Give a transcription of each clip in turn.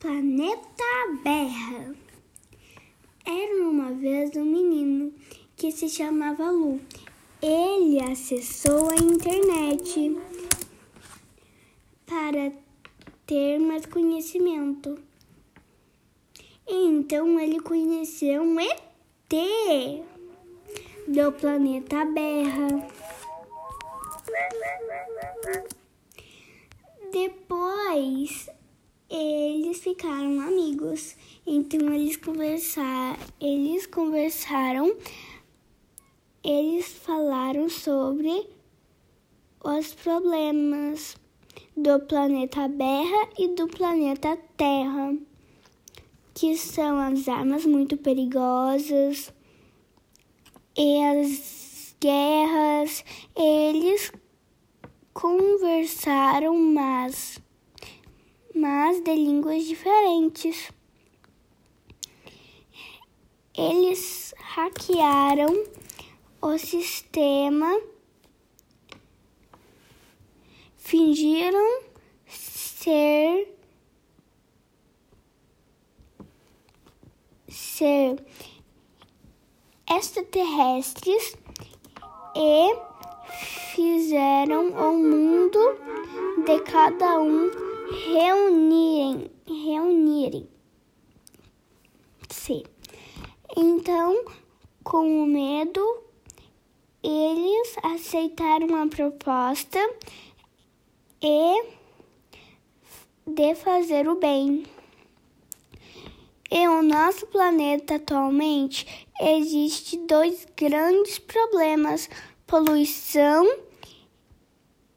Planeta Berra. Era uma vez um menino que se chamava Lu. Ele acessou a internet para ter mais conhecimento. Então ele conheceu um ET do planeta Berra. Depois eles ficaram amigos. Então eles conversaram, eles conversaram, eles falaram sobre os problemas do planeta Terra e do planeta Terra, que são as armas muito perigosas e as guerras. Eles conversaram, mas mas de línguas diferentes. Eles hackearam o sistema, fingiram ser ser extraterrestres e fizeram o mundo de cada um reunirem, reunirem se. Então, com o medo, eles aceitaram a proposta e de fazer o bem. Em o nosso planeta atualmente existe dois grandes problemas: poluição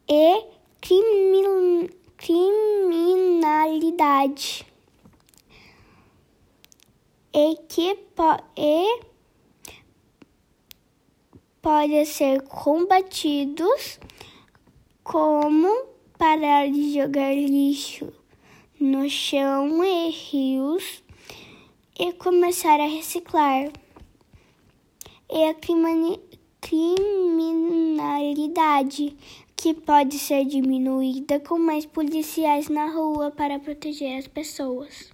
e criminalidade criminalidade e que po e pode ser combatidos como parar de jogar lixo no chão e rios e começar a reciclar. E a criminalidade que pode ser diminuída com mais policiais na rua para proteger as pessoas.